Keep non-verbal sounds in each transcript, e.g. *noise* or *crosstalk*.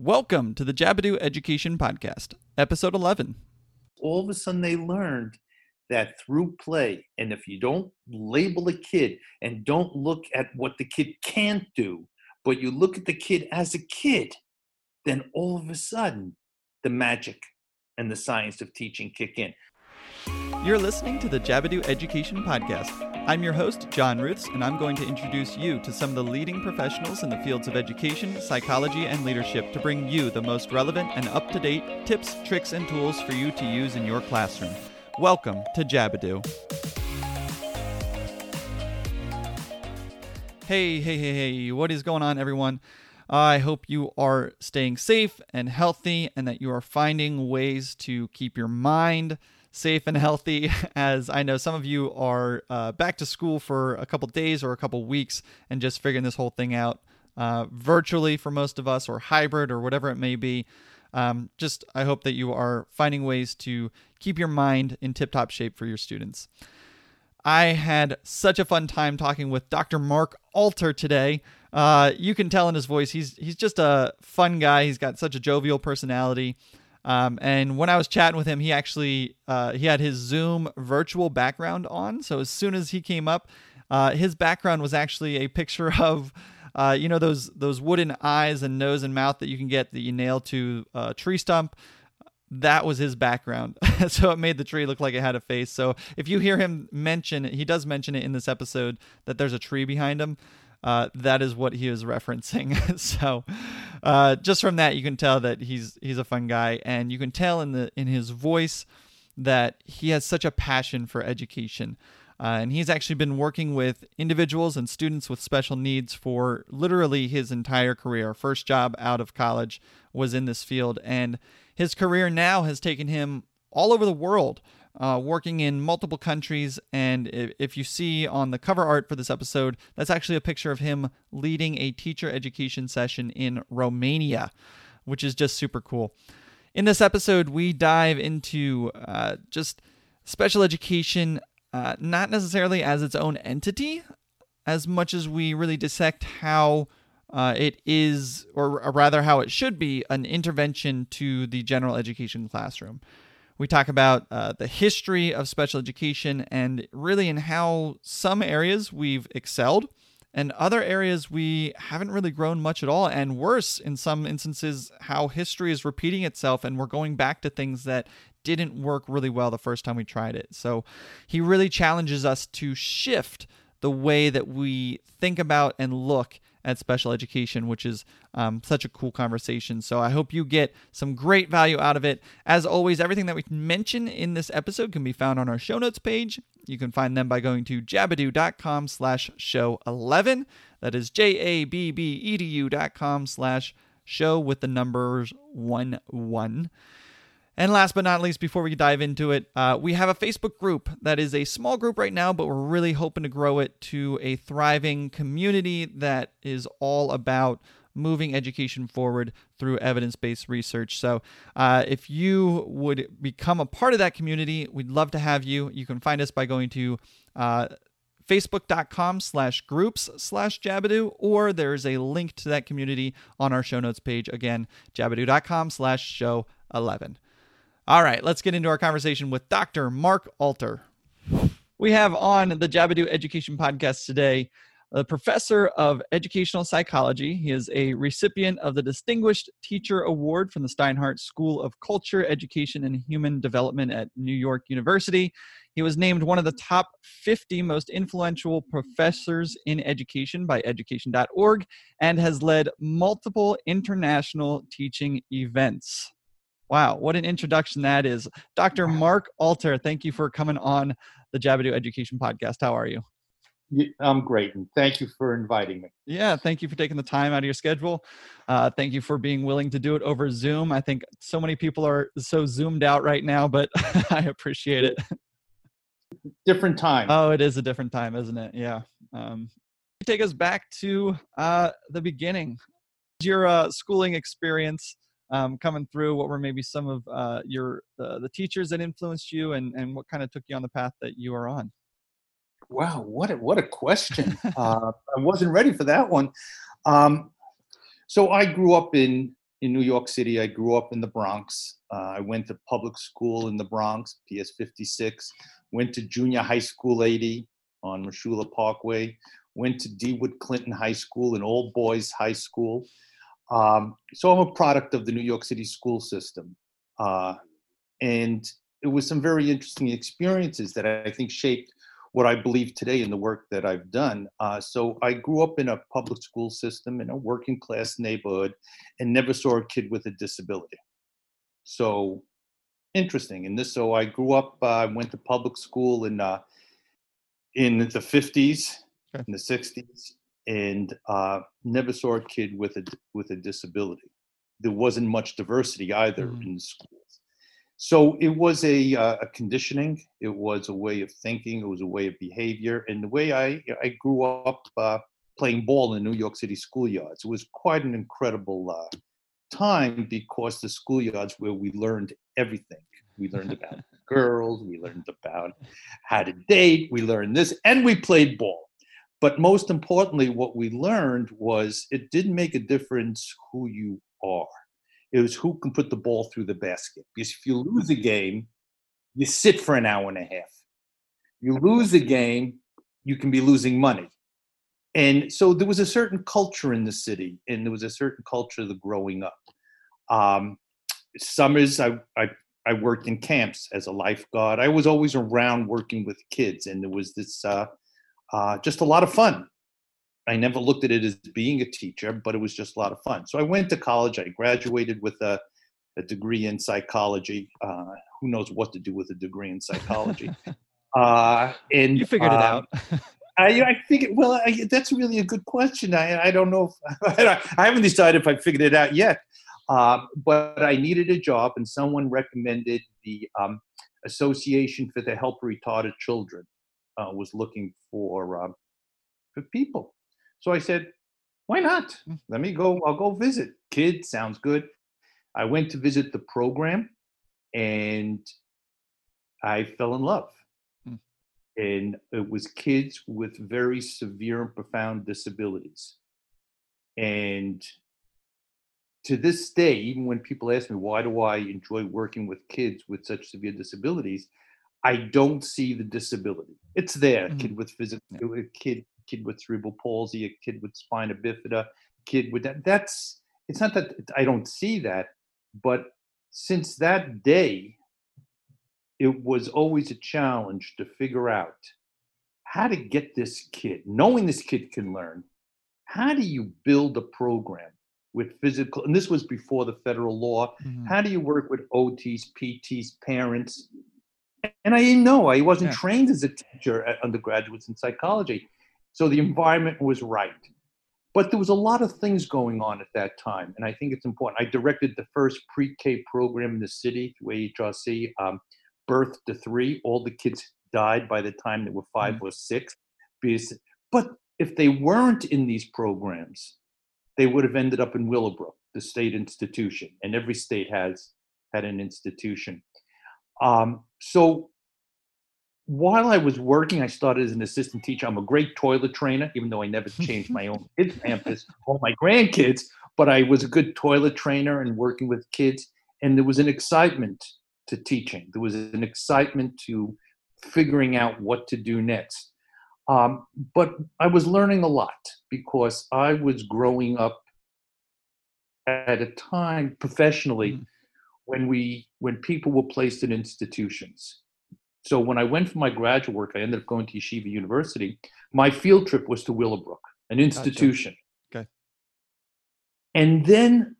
Welcome to the Jabbedu Education Podcast, episode 11. all of a sudden they learned that through play, and if you don't label a kid and don't look at what the kid can't do, but you look at the kid as a kid, then all of a sudden the magic and the science of teaching kick in. You're listening to the Jabbedu Education Podcast. I'm your host, John Ruths, and I'm going to introduce you to some of the leading professionals in the fields of education, psychology, and leadership to bring you the most relevant and up to date tips, tricks, and tools for you to use in your classroom. Welcome to Jabbedu. Hey, hey, hey, hey, what is going on, everyone? I hope you are staying safe and healthy and that you are finding ways to keep your mind safe and healthy *laughs* as I know some of you are uh, back to school for a couple days or a couple weeks and just figuring this whole thing out uh, virtually for most of us or hybrid or whatever it may be. Um, just I hope that you are finding ways to keep your mind in tip top shape for your students. I had such a fun time talking with Dr. Mark Alter today. Uh, you can tell in his voice he's he's just a fun guy. He's got such a jovial personality. Um, and when I was chatting with him, he actually uh, he had his Zoom virtual background on. So as soon as he came up, uh, his background was actually a picture *laughs* of uh, you know those those wooden eyes and nose and mouth that you can get that you nail to a tree stump. That was his background, *laughs* so it made the tree look like it had a face. So if you hear him mention, he does mention it in this episode that there's a tree behind him uh, that is what he was referencing. *laughs* so, uh, just from that, you can tell that he's he's a fun guy, and you can tell in the in his voice that he has such a passion for education. Uh, and he's actually been working with individuals and students with special needs for literally his entire career. First job out of college was in this field, and his career now has taken him all over the world uh, working in multiple countries. And if you see on the cover art for this episode, that's actually a picture of him leading a teacher education session in Romania, which is just super cool. In this episode, we dive into uh, just special education, uh, not necessarily as its own entity, as much as we really dissect how. Uh, it is, or rather, how it should be, an intervention to the general education classroom. We talk about uh, the history of special education and really in how some areas we've excelled and other areas we haven't really grown much at all. And worse, in some instances, how history is repeating itself and we're going back to things that didn't work really well the first time we tried it. So he really challenges us to shift the way that we think about and look at special education, which is um, such a cool conversation. So I hope you get some great value out of it. As always, everything that we mention in this episode can be found on our show notes page. You can find them by going to jabbedu.com slash show 11. That is J-A-B-B-E-D-U dot com slash show with the numbers 1 1. And last but not least, before we dive into it, uh, we have a Facebook group that is a small group right now, but we're really hoping to grow it to a thriving community that is all about moving education forward through evidence based research. So, uh, if you would become a part of that community, we'd love to have you. You can find us by going to uh, facebook.com slash groups slash jabbedu or there's a link to that community on our show notes page again jabbedu.com slash show 11 all right, let's get into our conversation with Dr. Mark Alter. We have on the Jabbedu Education Podcast today a professor of educational psychology. He is a recipient of the Distinguished Teacher Award from the Steinhardt School of Culture, Education, and Human Development at New York University. He was named one of the top 50 most influential professors in education by education.org and has led multiple international teaching events. Wow, what an introduction that is. Dr. Mark Alter, thank you for coming on the Jabbedu Education Podcast. How are you? I'm great, and thank you for inviting me. Yeah, thank you for taking the time out of your schedule. Uh, thank you for being willing to do it over Zoom. I think so many people are so zoomed out right now, but *laughs* I appreciate it. Different time. Oh, it is a different time, isn't it? Yeah. Um, take us back to uh, the beginning. Your uh, schooling experience um, coming through? What were maybe some of uh, your uh, the teachers that influenced you, and and what kind of took you on the path that you are on? Wow, what a, what a question! *laughs* uh, I wasn't ready for that one. Um, so I grew up in in New York City. I grew up in the Bronx. Uh, I went to public school in the Bronx, PS 56. Went to junior high school 80 on Mosholu Parkway. Went to Dewitt Clinton High School, an all boys high school. Um, so I'm a product of the New York City school system. Uh, and it was some very interesting experiences that I think shaped what I believe today in the work that I've done. Uh, so I grew up in a public school system in a working class neighborhood and never saw a kid with a disability. So interesting. And this, so I grew up, I uh, went to public school in uh, in the 50s, okay. in the 60s, and uh, never saw a kid with a with a disability. There wasn't much diversity either mm. in schools. So it was a, uh, a conditioning. It was a way of thinking. It was a way of behavior, and the way I I grew up uh, playing ball in New York City schoolyards. It was quite an incredible uh, time because the schoolyards where we learned everything. We learned about *laughs* girls. We learned about how to date. We learned this, and we played ball. But most importantly, what we learned was it didn't make a difference who you are it was who can put the ball through the basket. Because if you lose a game, you sit for an hour and a half. You lose a game, you can be losing money. And so there was a certain culture in the city, and there was a certain culture of the growing up. Um, summers, I, I, I worked in camps as a lifeguard. I was always around working with kids, and there was this uh, uh, just a lot of fun. I never looked at it as being a teacher, but it was just a lot of fun. So I went to college. I graduated with a, a degree in psychology. Uh, who knows what to do with a degree in psychology? *laughs* uh, and you figured it um, out. I, I think well, I, that's really a good question. I, I don't know if *laughs* I haven't decided if I figured it out yet. Uh, but I needed a job, and someone recommended the um, Association for the Help Retarded Children uh, was looking for um, for people. So I said, why not? Hmm. Let me go. I'll go visit. Kid sounds good. I went to visit the program and I fell in love. Hmm. And it was kids with very severe and profound disabilities. And to this day, even when people ask me, why do I enjoy working with kids with such severe disabilities? I don't see the disability. It's there, mm-hmm. kid with physical, yeah. kid kid with cerebral palsy, a kid with spina bifida, kid with that. That's it's not that I don't see that, but since that day, it was always a challenge to figure out how to get this kid, knowing this kid can learn, how do you build a program with physical, and this was before the federal law, mm-hmm. how do you work with OTs, PTs, parents? And I didn't know, I wasn't yeah. trained as a teacher at undergraduates in psychology. So the environment was right. But there was a lot of things going on at that time, and I think it's important. I directed the first pre-K program in the city through AHRC, um, birth to three. All the kids died by the time they were 5 mm or six. But if they weren't in these programs, they would have ended up in Willowbrook, the state institution, and every state has had an institution. Um, so while I was working, I started as an assistant teacher. I'm a great toilet trainer, even though I never changed my own kids' pampers or my grandkids. But I was a good toilet trainer and working with kids. And there was an excitement to teaching. There was an excitement to figuring out what to do next. Um, but I was learning a lot because I was growing up at a time professionally mm. When we when people were placed in institutions so when I went for my graduate work, I ended up going to Yeshiva University. My field trip was to Willowbrook, an institution. Gotcha. Okay. And then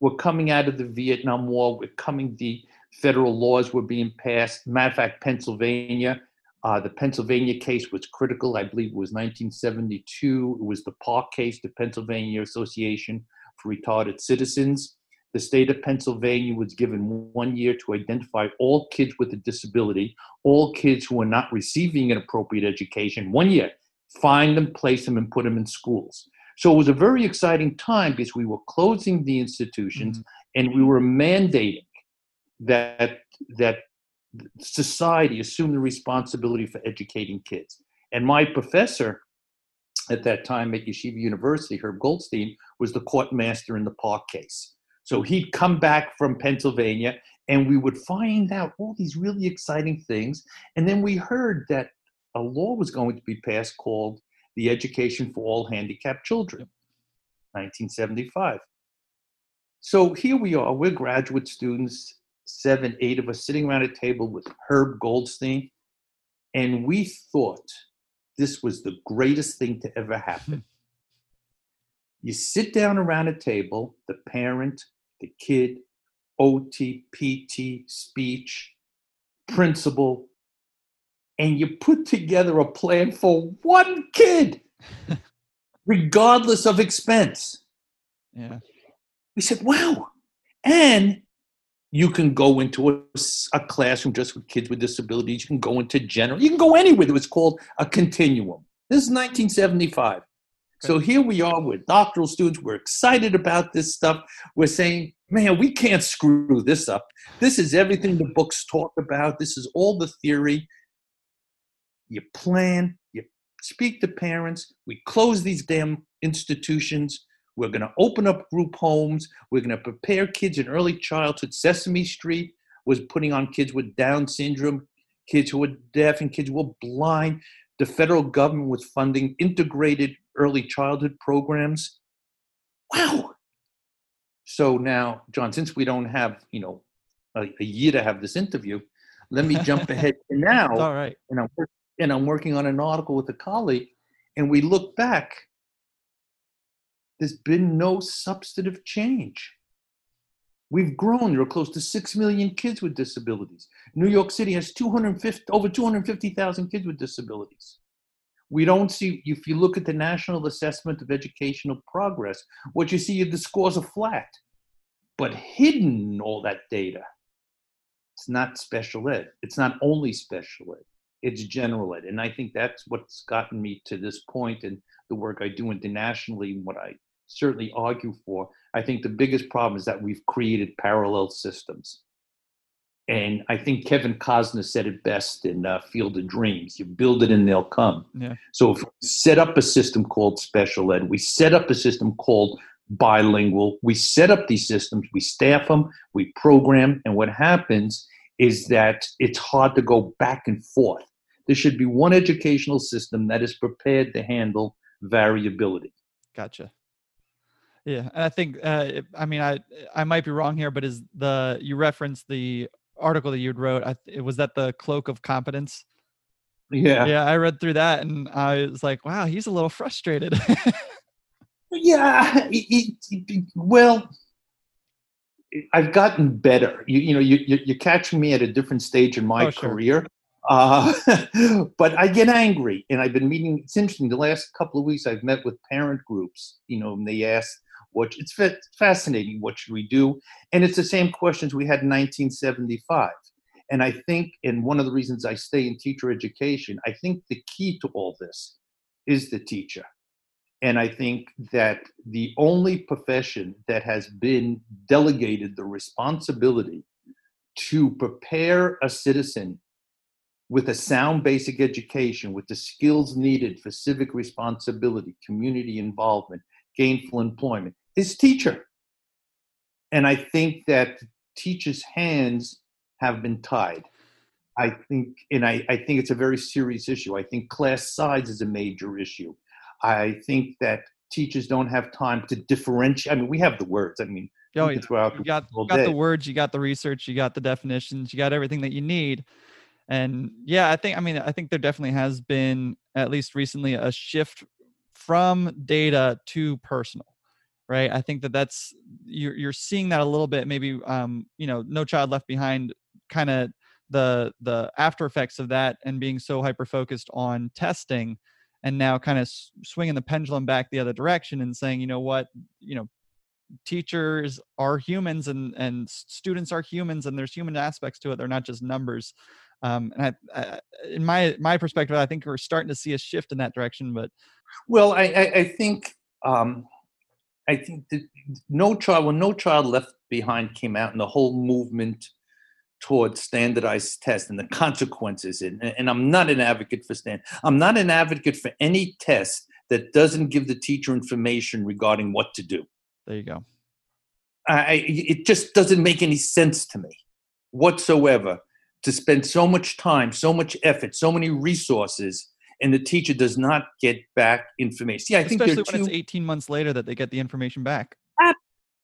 we're coming out of the Vietnam War. We're coming, the federal laws were being passed. Matter of fact, Pennsylvania, uh, the Pennsylvania case was critical. I believe it was 1972. It was the PARC case, the Pennsylvania Association for Retarded Citizens the state of Pennsylvania was given one year to identify all kids with a disability, all kids who are not receiving an appropriate education, one year, find them, place them, and put them in schools. So it was a very exciting time because we were closing the institutions mm-hmm. and we were mandating that that society assume the responsibility for educating kids. And my professor at that time at Yeshiva University, Herb Goldstein, was the court master in the PARC case. So he'd come back from Pennsylvania and we would find out all these really exciting things. And then we heard that a law was going to be passed called the Education for All Handicapped Children, 1975. So here we are, we're graduate students, seven, eight of us sitting around a table with Herb Goldstein, and we thought this was the greatest thing to ever happen. *laughs* you sit down around a table, the parent, the kid, OT, PT, speech, principal, and you put together a plan for one kid, *laughs* regardless of expense. Yeah. We said, wow. And you can go into a, a, classroom just with kids with disabilities. You can go into general. You can go anywhere. It was called a continuum. This is 1975. So here we are with doctoral students. We're excited about this stuff. We're saying, man, we can't screw this up. This is everything the books talk about. This is all the theory. You plan, you speak to parents. We close these damn institutions. We're going to open up group homes. We're going to prepare kids in early childhood. Sesame Street was putting on kids with Down syndrome, kids who were deaf, and kids who were blind. The federal government was funding integrated early childhood programs. Wow. So now, John, since we don't have, you know, a, a year to have this interview, let me jump *laughs* ahead to now. all right. And I'm, and I'm working on an article with a colleague, and we look back there's been no substantive change. We've grown. There are close to 6 million kids with disabilities. New York City has 250, over 250,000 kids with disabilities. We don't see, if you look at the National Assessment of Educational Progress, what you see is the scores are flat. But hidden in all that data, it's not special ed. It's not only special ed, it's general ed. And I think that's what's gotten me to this point and the work I do internationally, and what I certainly argue for. I think the biggest problem is that we've created parallel systems. And I think Kevin Costner said it best in uh, Field of Dreams you build it and they'll come. Yeah. So if we set up a system called special ed, we set up a system called bilingual, we set up these systems, we staff them, we program, and what happens is that it's hard to go back and forth. There should be one educational system that is prepared to handle variability. Gotcha. Yeah, and I think uh, I mean I I might be wrong here, but is the you referenced the article that you wrote? I, it was that the cloak of competence. Yeah, yeah, I read through that and I was like, wow, he's a little frustrated. *laughs* yeah, it, it, well, I've gotten better. You you know you you're catching me at a different stage in my oh, sure. career. Uh, *laughs* but I get angry, and I've been meeting. It's interesting. The last couple of weeks, I've met with parent groups. You know, and they ask, what it's fascinating. What should we do? And it's the same questions we had in 1975. And I think, and one of the reasons I stay in teacher education, I think the key to all this is the teacher. And I think that the only profession that has been delegated the responsibility to prepare a citizen with a sound basic education, with the skills needed for civic responsibility, community involvement, gainful employment, is teacher. And I think that teachers' hands have been tied. I think, and I, I think it's a very serious issue. I think class size is a major issue. I think that teachers don't have time to differentiate. I mean, we have the words. I mean, oh, you, you got, you got the words, you got the research, you got the definitions, you got everything that you need. And yeah, I think, I mean, I think there definitely has been, at least recently, a shift from data to personal right? I think that that's you're, you're seeing that a little bit maybe um you know no child left behind kind of the the after effects of that and being so hyper focused on testing and now kind of swinging the pendulum back the other direction and saying you know what? You know teachers are humans and and students are humans and there's human aspects to it. They're not just numbers. Um, and I, I, in my my perspective i think we're starting to see a shift in that direction but well i i, I think um, I think that no child, when No Child Left Behind came out, and the whole movement towards standardized tests and the consequences, and, and I'm not an advocate for stand. I'm not an advocate for any test that doesn't give the teacher information regarding what to do. There you go. I, it just doesn't make any sense to me whatsoever to spend so much time, so much effort, so many resources, and the teacher does not get back information. Yeah, I think especially when it's 18 months later that they get the information back.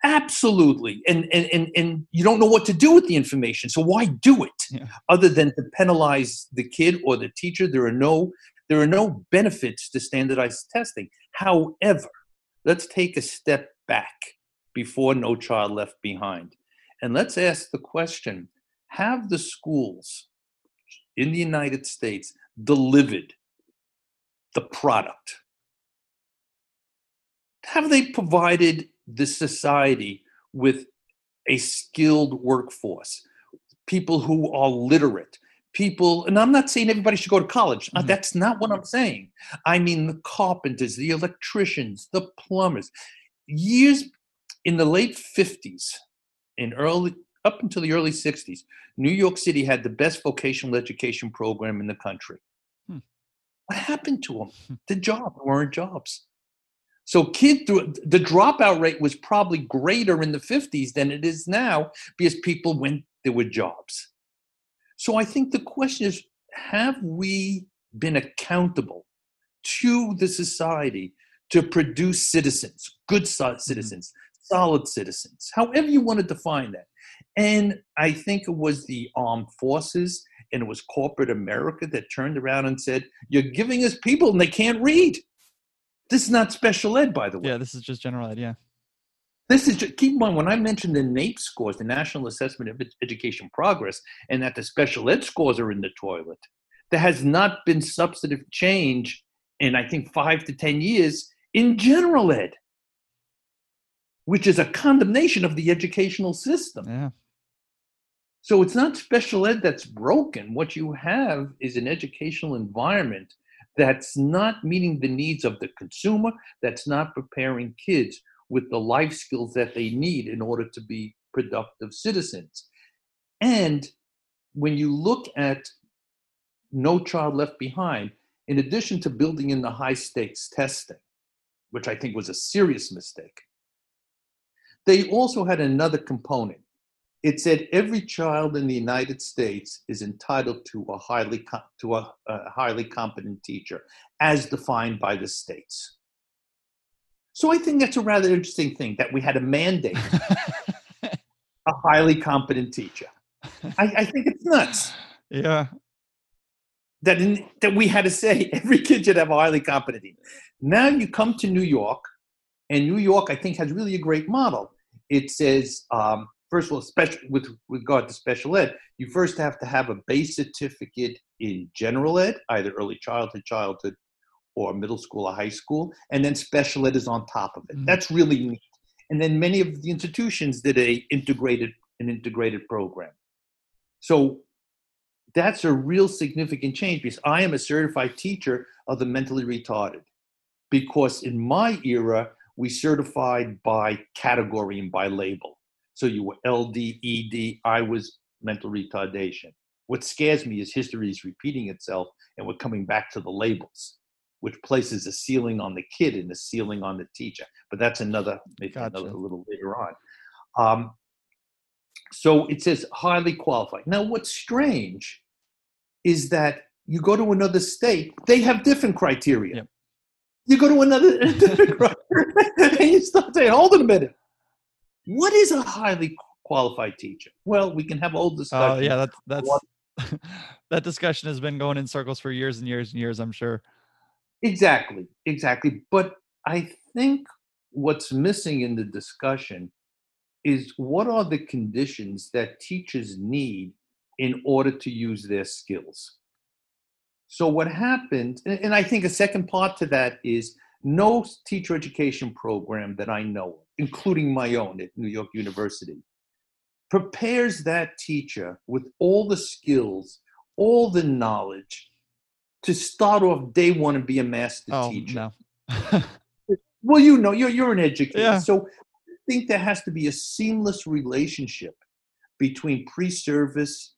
Absolutely, and and and and you don't know what to do with the information. So why do it? Yeah. Other than to penalize the kid or the teacher, there are no there are no benefits to standardized testing. However, let's take a step back before No Child Left Behind, and let's ask the question: Have the schools in the United States delivered the product? Have they provided the society with a skilled workforce, people who are literate, people, and I'm not saying everybody should go to college. Uh, mm-hmm. That's not what I'm saying. I mean, the carpenters, the electricians, the plumbers. Years in the late 50s, in early, up until the early 60s, New York City had the best vocational education program in the country. What happened to them? The job weren't jobs. So kid the dropout rate was probably greater in the 50s than it is now because people went there were jobs. So I think the question is have we been accountable to the society to produce citizens, good mm-hmm. citizens, mm-hmm. solid citizens, however you want to define that. And I think it was the armed forces and it was corporate America that turned around and said, You're giving us people and they can't read. This is not special ed, by the way. Yeah, this is just general ed. Yeah. This is just, keep in mind when I mentioned the NAEP scores, the National Assessment of Education Progress, and that the special ed scores are in the toilet. There has not been substantive change in I think five to ten years in general ed, which is a condemnation of the educational system. Yeah. So it's not special ed that's broken. What you have is an educational environment that's not meeting the needs of the consumer, that's not preparing kids with the life skills that they need in order to be productive citizens. And when you look at No Child Left Behind, in addition to building in the high stakes testing, which I think was a serious mistake, they also had another component it said every child in the United States is entitled to a highly to a, a highly competent teacher, as defined by the states. So I think that's a rather interesting thing that we had a mandate *laughs* a highly competent teacher. I, I, think it's nuts. Yeah. That in, that we had to say *laughs* every kid should have a highly competent teacher. Now you come to New York, and New York I think has really a great model. It says um, first of all, especially with regard to special ed, you first have to have a base certificate in general ed, either early childhood, childhood, or middle school or high school, and then special ed is on top of it. Mm-hmm. That's really neat. And then many of the institutions did a integrated an integrated program. So that's a real significant change because I am a certified teacher of the mentally retarded. Because in my era, we certified by category and by label. So you were LD, ED, I was mental retardation. What scares me is history is repeating itself and we're coming back to the labels, which places a ceiling on the kid and a ceiling on the teacher. But that's another, maybe gotcha. another little later on. Um, so it says highly qualified. Now, what's strange is that you go to another state, they have different criteria. Yep. You go to another *laughs* different *laughs* criteria, and you start saying, hold on a minute what is a highly qualified teacher? Well, we can have old discussion. *laughs* Oh yeah, that's that's *laughs* that discussion has been going in circles for years and years and years. I'm sure. Exactly, exactly. But I think what's missing in the discussion is what are the conditions that teachers need in order to use their skills. So what happened, and I think a second part to that is no teacher education program that I know of including my own at New York University, prepares that teacher with all the skills, all the knowledge to start off day one and be a master oh, teacher. No. *laughs* well, you know, you're, you're an educator. Yeah. So I think there has to be a seamless relationship between pre service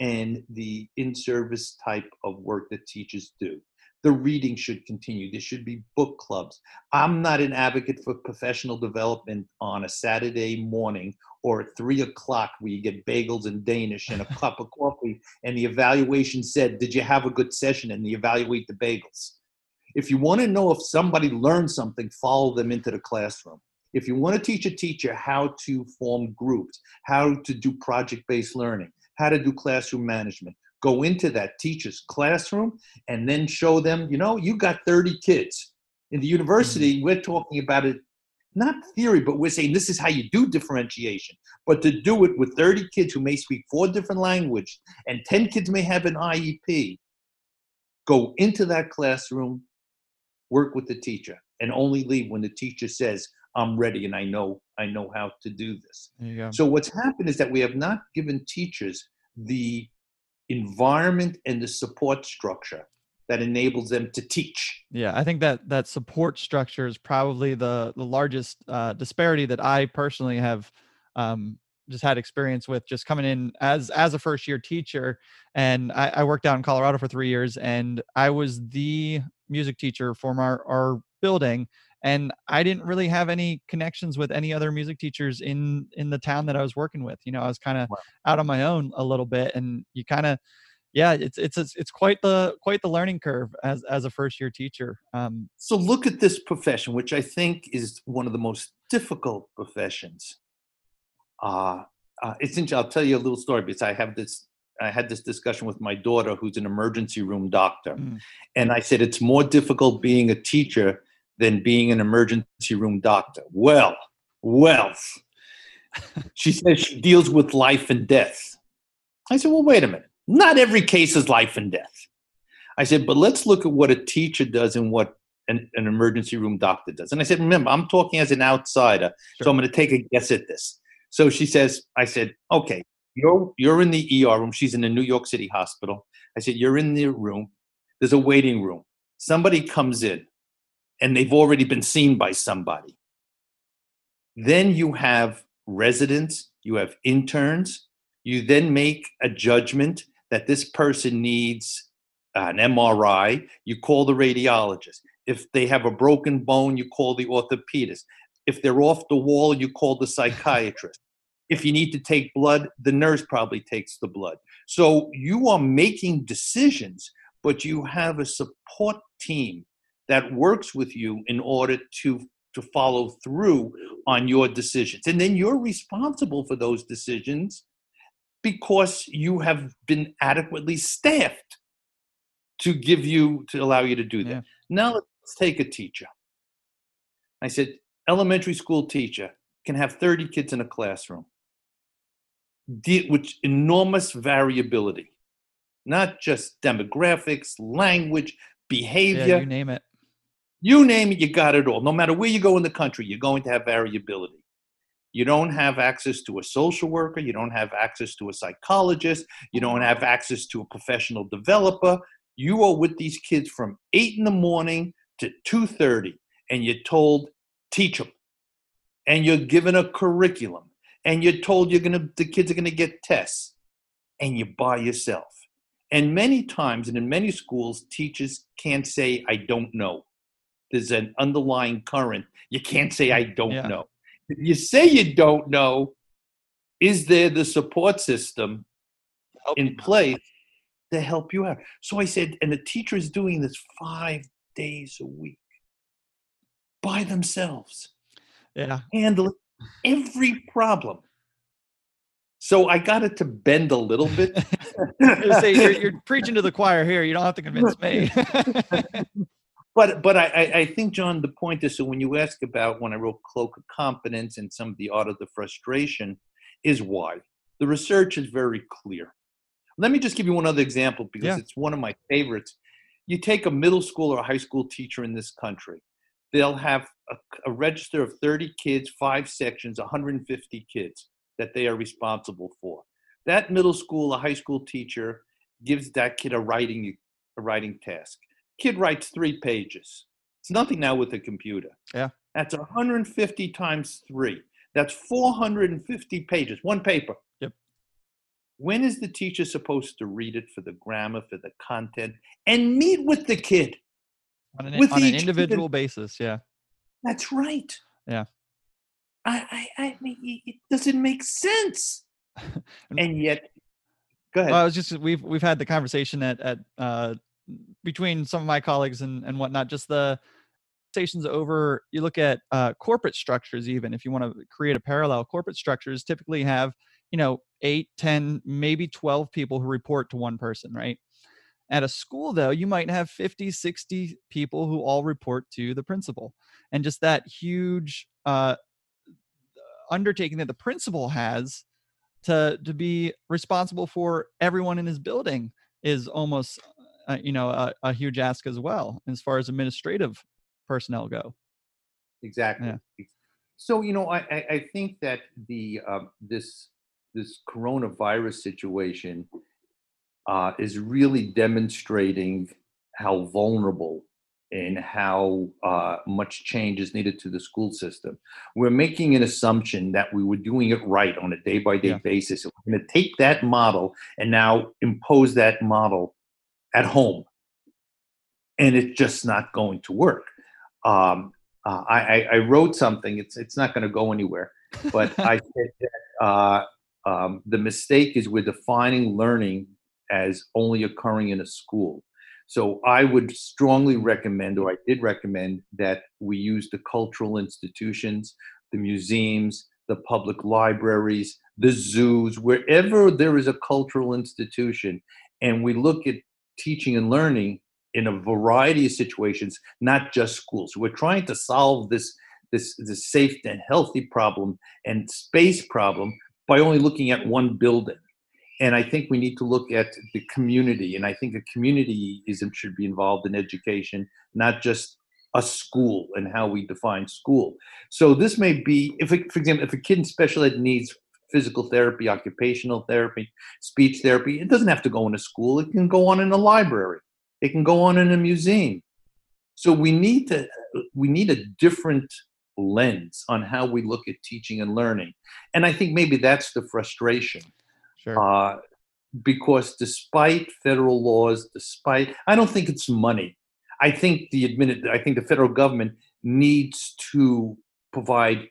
and the in service type of work that teachers do. The reading should continue. There should be book clubs. I'm not an advocate for professional development on a Saturday morning or at three o'clock where you get bagels and Danish and a *laughs* cup of coffee, and the evaluation said, Did you have a good session? And they evaluate the bagels. If you want to know if somebody learned something, follow them into the classroom. If you want to teach a teacher how to form groups, how to do project based learning, how to do classroom management, go into that teacher's classroom and then show them, you know, you got 30 kids. In the university, mm-hmm. we're talking about it, not theory, but we're saying this is how you do differentiation. But to do it with 30 kids who may speak four different languages and 10 kids may have an IEP, go into that classroom, work with the teacher, and only leave when the teacher says, I'm ready and I know I know how to do this. So what's happened is that we have not given teachers the environment and the support structure that enables them to teach. Yeah, I think that that support structure is probably the the largest uh, disparity that I personally have um, just had experience with just coming in as as a first year teacher and I, I, worked out in colorado for three years and i was the music teacher for our, our building and i didn't really have any connections with any other music teachers in in the town that i was working with you know i was kind of wow. out on my own a little bit and you kind of yeah it's it's it's quite the quite the learning curve as as a first year teacher um, so look at this profession which i think is one of the most difficult professions uh, uh it's interesting i'll tell you a little story because i have this I had this discussion with my daughter, who's an emergency room doctor. Mm. And I said, it's more difficult being a teacher than being an emergency room doctor. Well, well, she says she deals with life and death. I said, well, wait a minute. Not every case is life and death. I said, but let's look at what a teacher does and what an, an emergency room doctor does. And I said, remember, I'm talking as an outsider, sure. so I'm going to take a guess at this. So she says, I said, okay, you're you're in the ER room. She's in a New York City hospital. I said, you're in the room. There's a waiting room. Somebody comes in and they've already been seen by somebody. Then you have residents, you have interns, you then make a judgment that this person needs uh, an MRI, you call the radiologist. If they have a broken bone, you call the orthopedist. If they're off the wall, you call the psychiatrist. If you need to take blood, the nurse probably takes the blood. So you are making decisions, but you have a support team that works with you in order to to follow through on your decisions. And then you're responsible for those decisions because you have been adequately staffed to give you to allow you to do that. Yeah. now let's take a teacher. I said elementary school teacher can have 30 kids in a classroom with enormous variability. Not just demographics language behavior. yeah, you name it you name it, you got it all. No matter where you go in the country, you're going to have variability. You don't have access to a social worker, you don't have access to a psychologist, you don't have access to a professional developer. You are with these kids from 8 in the morning to 2:30 and you're told teach them. And you're given a curriculum and you're told you're to the kids are to get tests and you're by yourself. And many times and in many schools teachers can't say I don't know there's an underlying current. You can't say, I don't yeah. know. If you say you don't know, is there the support system in place to help you out? So I said, and the teacher is doing this five days a week by themselves. Yeah. Handling every problem. So I got it to bend a little bit. *laughs* say, you're, you're, *laughs* preaching to the choir here. You don't have to convince me. *laughs* but but I, I think John, the point is so when you ask about when I wrote Cloak of confidence and some of the art of the frustration, is why the research is very clear. Let me just give you one other example because yeah. it's one of my favorites. You take a middle school or a high school teacher in this country, they'll have a, a register of 30 kids, five sections, 150 kids that they are responsible for. That middle school or high school teacher gives that kid a writing a writing task Kid writes three pages. It's nothing now with a computer. Yeah. That's 150 times three. That's 450 pages, one paper. Yep. When is the teacher supposed to read it for the grammar, for the content, and meet with the kid? on an, with on an each kid. individual basis. Yeah. That's right. Yeah. I, I, I mean, it- it doesn't make sense. *laughs* and yet, go ahead. Well, I was just we've we've had the conversation at at uh, between some of my colleagues and and whatnot. Just the stations over. You look at uh, corporate structures. Even if you want to create a parallel, corporate structures typically have you know eight, ten, maybe twelve people who report to one person, right? At a school, though, you might have 50, 60 people who all report to the principal. And just that huge uh, undertaking that the principal has to to be responsible for everyone in his building is almost uh, you know a, a huge ask as well as far as administrative personnel go exactly. Yeah. So you know, I, I, think that the uh, this this coronavirus situation uh, is really demonstrating how vulnerable and how uh, much change is needed to the school system. We're making an assumption that we were doing it right on a day by day basis. We're going to take that model and now impose that model at home. And it's just not going to work. Um, uh, I, I, I wrote something, it's, it's not going to go anywhere, but *laughs* I said that uh, um, the mistake is we're defining learning as only occurring in a school. So I would strongly recommend, or I did recommend, that we use the cultural institutions, the museums, the public libraries, the zoos, wherever there is a cultural institution, and we look at teaching and learning in a variety of situations, not just schools. We're trying to solve this this this safe and healthy problem and space problem by only looking at one building. And I think we need to look at the community, and I think a community is should be involved in education, not just a school and how we define school. So this may be, if it, for example, if a kid in special ed needs physical therapy, occupational therapy, speech therapy, it doesn't have to go in a school. It can go on in a library. It can go on in a museum. So we need to we need a different lens on how we look at teaching and learning. And I think maybe that's the frustration sure uh, because despite federal laws, despite I don't think it's money. I think the admin, I think the federal government needs to provide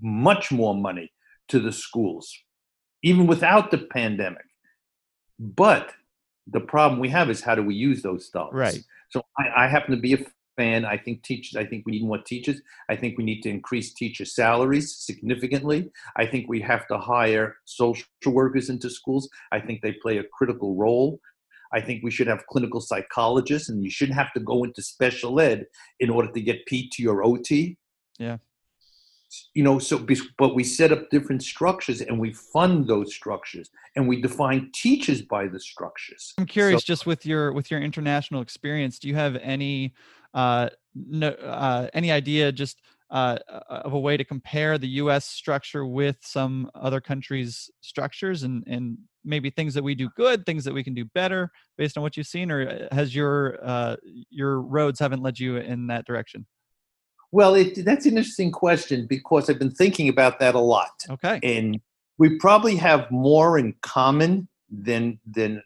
much more money to the schools, even without the pandemic. But the problem we have is how do we use those dollars? Right. So I, I happen to be a fan. I think teachers. I think we need more teachers. I think we need to increase teacher salaries significantly. I think we have to hire social workers into schools. I think they play a critical role. I think we should have clinical psychologists, and you shouldn't have to go into special ed in order to get PT or OT. Yeah. You know, so but we set up different structures and we fund those structures and we define teachers by the structures. i'm curious So- just with your with your international experience do you have any uh no uh any idea just uh of a way to compare the us structure with some other countries structures and and maybe things that we do good things that we can do better based on what you've seen or uh, has your uh your roads haven't led you in that direction Well, it, that's an interesting question because I've been thinking about that a lot. okay and we probably have more in common than than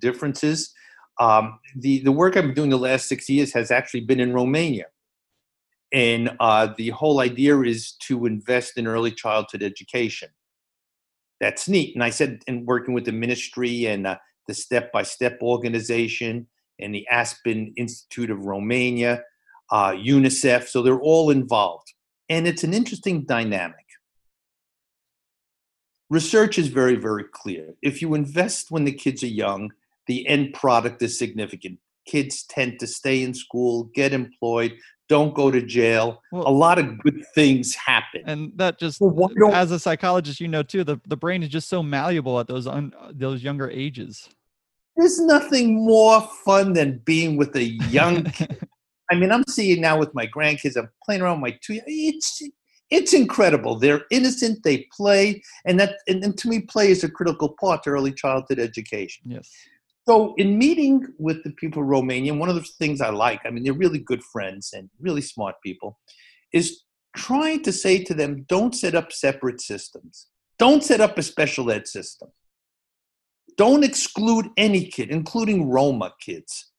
differences. Um, the the work I've been doing the last six years has actually been in Romania, and uh, the whole idea is to invest in early childhood education. That's neat. And I said, in working with the ministry and uh, the Step by Step organization and the Aspen Institute of Romania, uh, UNICEF, so they're all involved, and it's an interesting dynamic. Research is very very clear. If you invest when the kids are young the end product is significant. Kids tend to stay in school get employed don't go to jail. Well, a lot of good things happen. And that just Well, as a psychologist you know too the, the brain is just so malleable at those un, those younger ages. There's nothing more fun than being with a young kid. *laughs* I mean, I'm seeing now with my grandkids. I'm playing around with my two. It's it's incredible. They're innocent. They play, and that and, and to me, play is a critical part to early childhood education. yes So, in meeting with the people of Romania, one of the things I like, I mean, they're really good friends and really smart people, is trying to say to them, don't set up separate systems. Don't set up a special ed system. Don't exclude any kid, including Roma kids.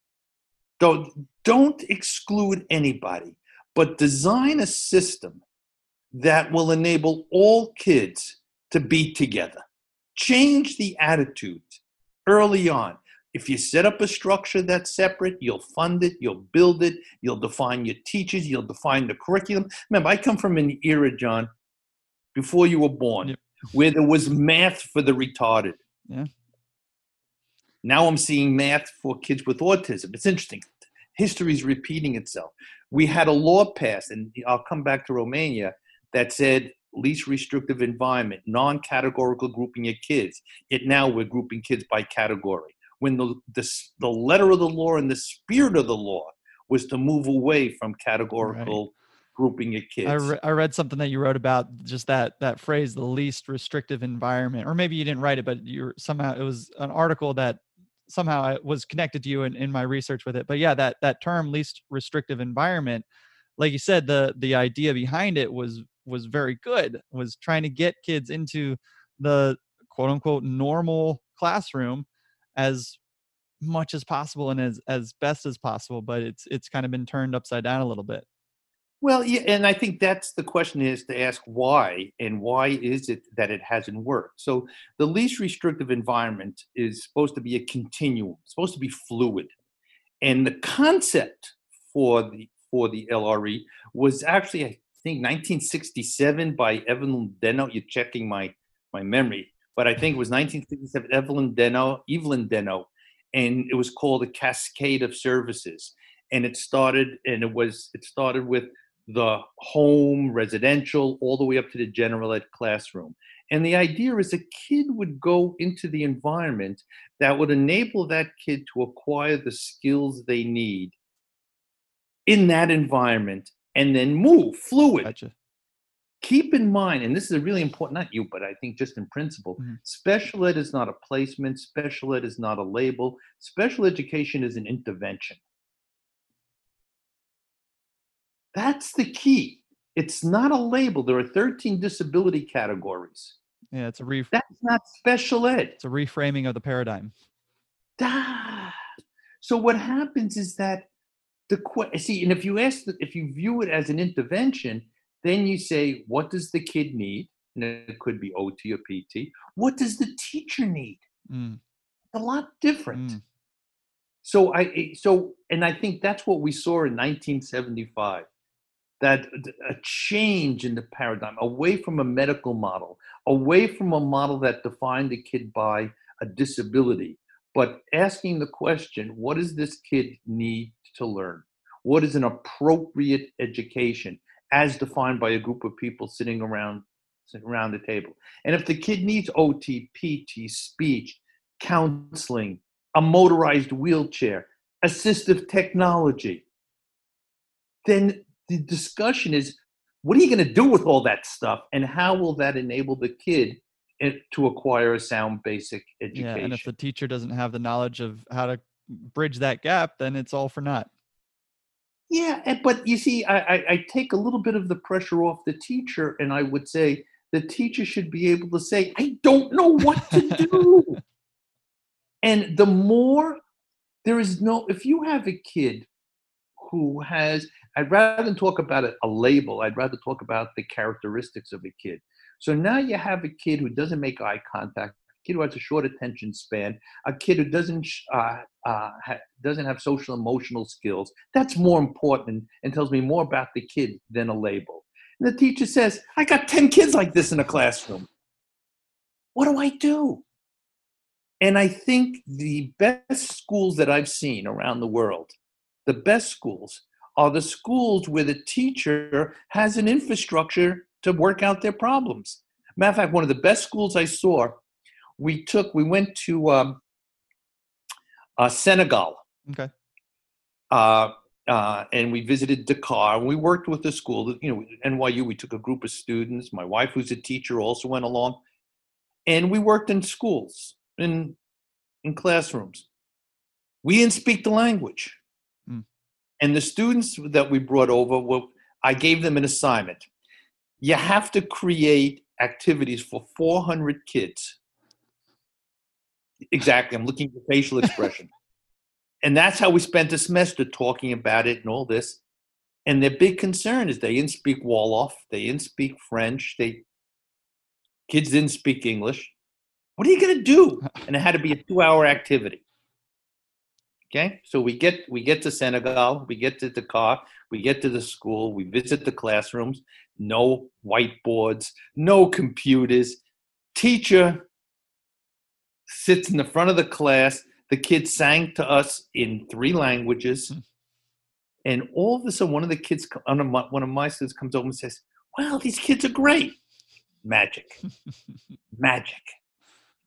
Don't, don't exclude anybody, but design a system that will enable all kids to be together. Change the attitude early on. If you set up a structure that's separate, you'll fund it, you'll build it, you'll define your teachers, you'll define the curriculum. Remember, I come from an era, John, before you were born, where there was math for the retarded. Yeah. Now I'm seeing math for kids with autism. It's interesting. History is repeating itself. We had a law passed, and I'll come back to Romania, that said least restrictive environment, non categorical grouping of kids. It now we're grouping kids by category. When the, the, the letter of the law and the spirit of the law was to move away from categorical. Right grouping of kids. I, re- I read something that you wrote about just that that phrase, the least restrictive environment, or maybe you didn't write it, but you somehow it was an article that somehow I was connected to you in, in my research with it. But yeah, that that term least restrictive environment, like you said, the the idea behind it was was very good was trying to get kids into the quote unquote normal classroom as much as possible and as as best as possible but it's it's kind of been turned upside down a little bit well yeah and i think that's the question is to ask why and why is it that it hasn't worked so the least restrictive environment is supposed to be a continuum supposed to be fluid and the concept for the for the lre was actually I think 1967 by Evelyn Deno. You're checking my my memory, but I think it was 1967. Evelyn Deno, Evelyn Deno, and it was called a Cascade of Services. And it started, and it was it started with the home, residential, all the way up to the general ed classroom. And the idea is a kid would go into the environment that would enable that kid to acquire the skills they need in that environment and then move fluid. Gotcha. Keep in mind, and this is a really important, not you, but I think just in principle, mm-hmm. special ed is not a placement, special ed is not a label, special education is an intervention. That's the key. It's not a label. There are 13 disability categories. Yeah, it's a ref- That's not special ed. It's a reframing of the paradigm. Ah. So what happens is that the see, and if you ask, the, if you view it as an intervention, then you say, what does the kid need? And it could be OT or PT. What does the teacher need? Mm. A lot different. Mm. So I so and I think that's what we saw in 1975 that a change in the paradigm away from a medical model, away from a model that defined the kid by a disability, but asking the question, what does this kid need to learn? What is an appropriate education as defined by a group of people sitting around sitting around the table? And if the kid needs OT, PT, speech, counseling, a motorized wheelchair, assistive technology, then the discussion is what are you going to do with all that stuff and how will that enable the kid eh, to acquire a sound basic education? Yeah, and if the teacher doesn't have the knowledge of how to bridge that gap, then it's all for naught. Yeah, but you see, I, I, I take a little bit of the pressure off the teacher, and I would say the teacher should be able to say, I don't know what to do. *laughs* and the more there is no, if you have a kid who has, I'd rather than talk about a, a label, I'd rather talk about the characteristics of a kid. So now you have a kid who doesn't make eye contact, a kid who has a short attention span, a kid who doesn't uh, uh, ha- doesn't have social emotional skills. That's more important and tells me more about the kid than a label. And the teacher says, "I got ten kids like this in a classroom. What do I do?" And I think the best schools that I've seen around the world, the best schools, are the schools where the teacher has an infrastructure to work out their problems. Matter of fact, one of the best schools I saw we took we went to um, uh, Senegal. Okay. Uh, uh, and we visited Dakar. And we worked with the school. You know, NYU. We took a group of students. My wife, who's a teacher, also went along, and we worked in schools in in classrooms. We didn't speak the language. And the students that we brought over, were, I gave them an assignment. You have to create activities for 400 kids Exactly. I'm looking for facial expression. *laughs* And that's how we spent the semester talking about it and all this. And their big concern is they didn't speak Wolof, they didn't speak French, they kids didn't speak English. What are you going to do? And it had to be a two-hour activity. Okay, so we get we get to Senegal, we get to Dakar, we get to the school, we visit the classrooms. No whiteboards, no computers. Teacher sits in the front of the class. The kids sang to us in three languages. Hmm. And all of a sudden, one of the kids, one of my, one of my students comes over and says, Wow, these kids are great. Magic. *laughs* Magic.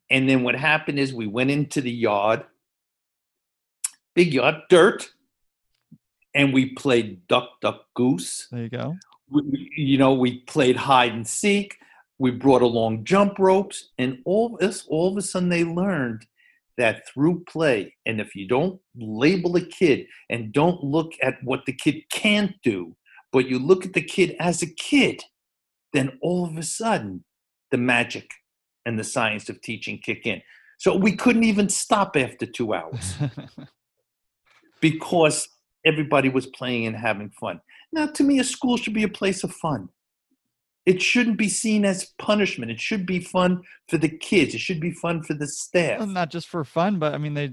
And then what happened is we went into the yard, big yard, dirt, and we played duck, duck, goose. There you go. We, you know, we played hide and seek. We brought along jump ropes, and all this, all of a sudden, they learned that through play, and if you don't label a kid and don't look at what the kid can't do, but you look at the kid as a kid, then all of a sudden, the magic and the science of teaching kick in. So we couldn't even stop after two hours *laughs* because everybody was playing and having fun. Now, to me, a school should be a place of fun. It shouldn't be seen as punishment. It should be fun for the kids. It should be fun for the staff. Well, not just for fun, but I mean, they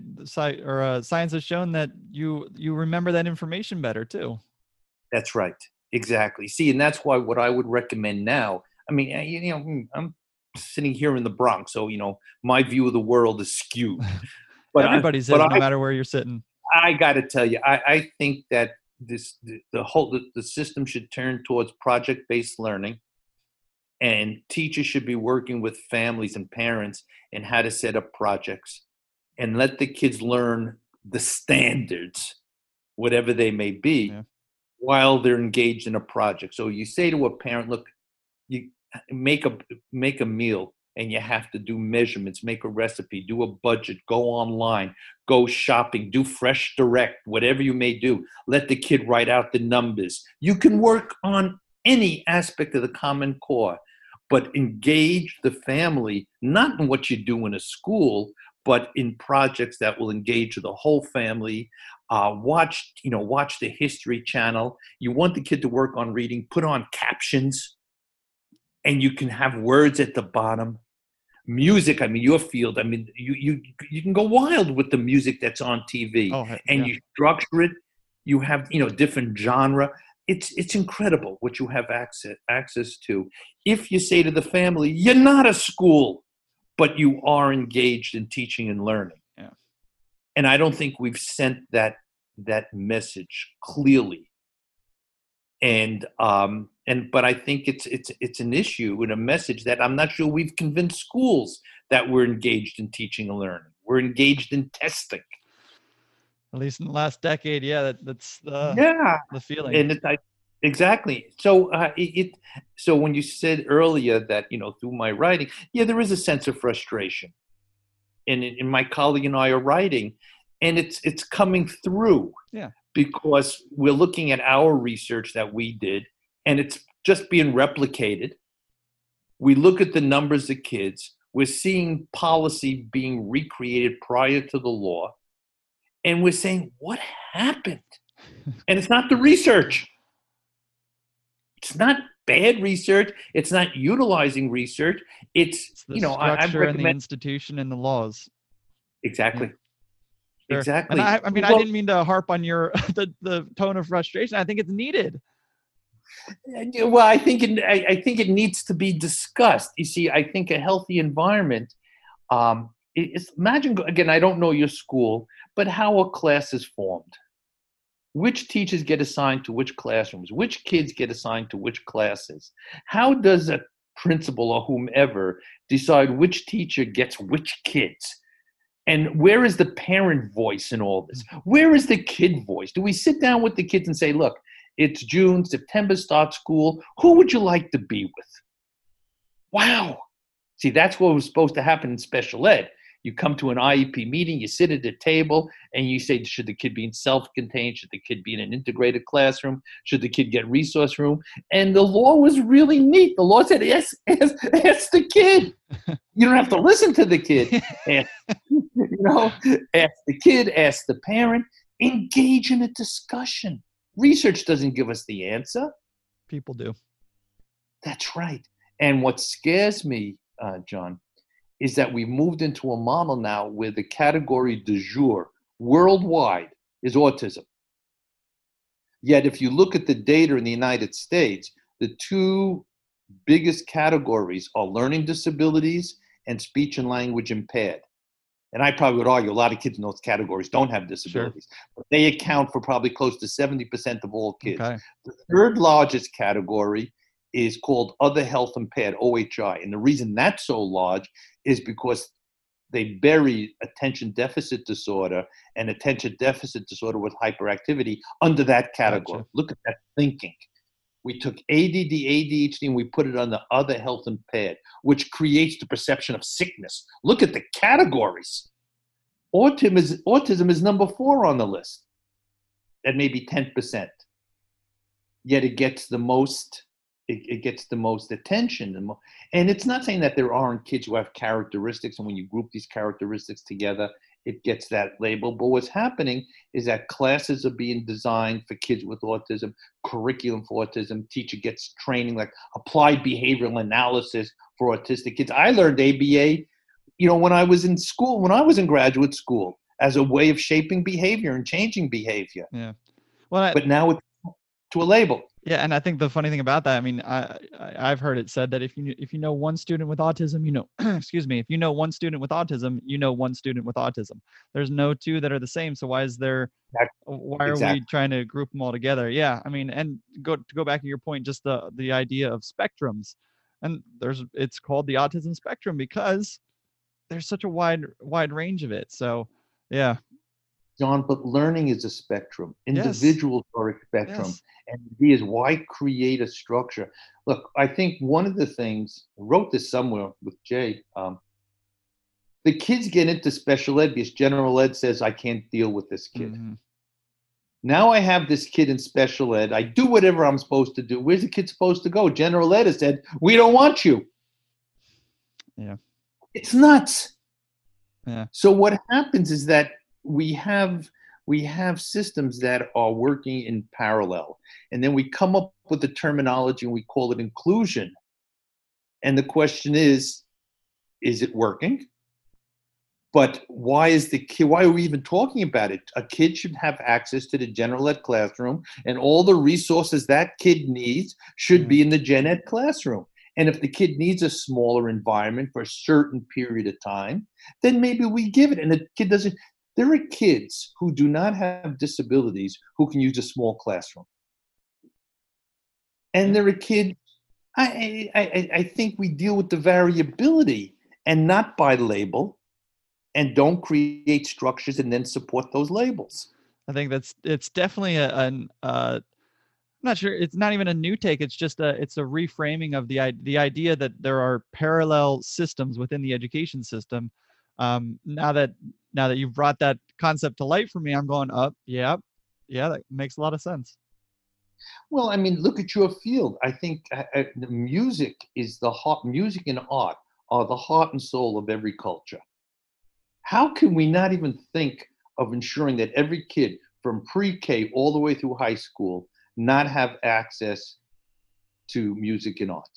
or uh, science has shown that you you remember that information better too. That's right. Exactly. See, and that's why what I would recommend now. I mean, you know, hmm, I'm sitting here in the Bronx, so you know, my view of the world is skewed. *laughs* But everybody's I, no I, matter where you're sitting. I got to tell you, I, I, think that this the, the whole the, the system should turn towards project based learning and teachers should be working with families and parents in how to set up projects and let the kids learn the standards whatever they may be yeah. while they're engaged in a project so you say to a parent look you make a make a meal and you have to do measurements make a recipe do a budget go online go shopping do fresh direct whatever you may do. Let the kid write out the numbers. You can work on any aspect of the common core but engage the family not in what you do in a school but in projects that will engage the whole family. Uh, watch you know watch the history channel. You want the kid to work on reading put on captions and you can have words at the bottom music i mean your field i mean you you you can go wild with the music that's on tv oh, and yeah. you structure it you have you know different genre. It's it's incredible what you have access access to. If you say to the family you're not a school but you are engaged in teaching and learning. Yeah. and i don't think we've sent that that message clearly. And um and but i think it's it's it's an issue and a message that i'm not sure we've convinced schools that we're engaged in teaching and learning we're engaged in testing at least in the last decade. Yeah, that, that's the yeah the feeling. And it, I, exactly. So uh, it, it, so when you said earlier that you know through my writing, yeah, there is a sense of frustration, and, and my colleague and I are writing, and it's it's coming through. Yeah. Because we're looking at our research that we did, and it's just being replicated. We look at the numbers of kids. We're seeing policy being recreated prior to the law and we're saying, what happened? *laughs* and it's not the research. It's not bad research. It's not utilizing research. It's, it's the you know, structure I, and the institution and the laws. Exactly. Yeah. Sure. Exactly. I, I, mean, well, I didn't mean to harp on your *laughs* the, the tone of frustration. I think it's needed. Well, I think it, I, I think it needs to be discussed. You see, I think a healthy environment. Um, imagine again. I don't know your school, but how a class is formed. Which teachers get assigned to which classrooms? Which kids get assigned to which classes? How does a principal or whomever decide which teacher gets which kids? And where is the parent voice in all this? Where is the kid voice? Do we sit down with the kids and say, look, it's June, September starts school. Who would you like to be with? Wow. See, that's what was supposed to happen in special ed you come to an IEP meeting, you sit at a table, and you say, should the kid be in self-contained? Should the kid be in an integrated classroom? Should the kid get resource room? And the law was really neat. The law said, ask, ask, ask the kid. *laughs* You don't have to listen to the kid. *laughs* And, you know, ask the kid, ask the parent, engage in a discussion. Research doesn't give us the answer. People do. That's right. And what scares me, uh, John, is that we've moved into a model now where the category du jour worldwide is autism. Yet, if you look at the data in the United States, the two biggest categories are learning disabilities and speech and language impaired. And I probably would argue a lot of kids in those categories don't have disabilities, sure. but they account for probably close to 70% of all kids. Okay. The third largest category is called other health impaired, OHI. And the reason that's so large is because they bury attention deficit disorder and attention deficit disorder with hyperactivity under that category. Gotcha. Look at that thinking. We took ADD, ADHD, and we put it on the other health impaired, which creates the perception of sickness. Look at the categories. Autism is, autism is number four on the list at maybe 10%. Yet it gets the most it, it, gets the most attention. And, and it's not saying that there aren't kids who have characteristics, and when you group these characteristics together, it gets that label. But what's happening is that classes are being designed for kids with autism, curriculum for autism, teacher gets training like applied behavioral analysis for autistic kids. I learned ABA, you know, when I was in school, when I was in graduate school, as a way of shaping behavior and changing behavior. Yeah. Well, I, but now it's to a label. Yeah, and I think the funny thing about that, I mean, I, I have heard it said that if you if you know one student with autism, you know, *clears throat* excuse me, if you know one student with autism, you know one student with autism. There's no two that are the same. So why is there? Why are exactly. we trying to group them all together? Yeah, I mean, and go to go back to your point, just the the idea of spectrums, and there's it's called the autism spectrum because there's such a wide wide range of it. So yeah, John, but learning is a spectrum. Individuals yes. are a spectrum. Yes. And the is why create a structure? Look, I think one of the things, I wrote this somewhere with Jay, um, the kids get into special ed because general ed says, I can't deal with this kid. Mm-hmm. Now I have this kid in special ed. I do whatever I'm supposed to do. Where's the kid supposed to go? General ed has said, we don't want you. Yeah. It's nuts. Yeah. So what happens is that we have we have systems that are working in parallel. And then we come up with the terminology and we call it inclusion. And the question is is it working? But why is the kid why are we even talking about it? A kid should have access to the general ed classroom and all the resources that kid needs should be mm-hmm. in the gen ed classroom. And if the kid needs a smaller environment for a certain period of time, then maybe we give it. And the kid doesn't, there are kids who do not have disabilities who can use a small classroom. And there are kids, I, I, I think we deal with the variability and not by label and don't create structures and then support those labels. I think that's it's definitely a, an uh, I'm not sure it's not even a new take. It's just a it's a reframing of the the idea that there are parallel systems within the education system. Um, now that now that you've brought that concept to light for me, I'm going up. Yeah, yeah, that makes a lot of sense. Well, I mean, look at your field. I think uh, uh, music is the heart. Music and art are the heart and soul of every culture. How can we not even think of ensuring that every kid from pre-K all the way through high school not have access to music and art?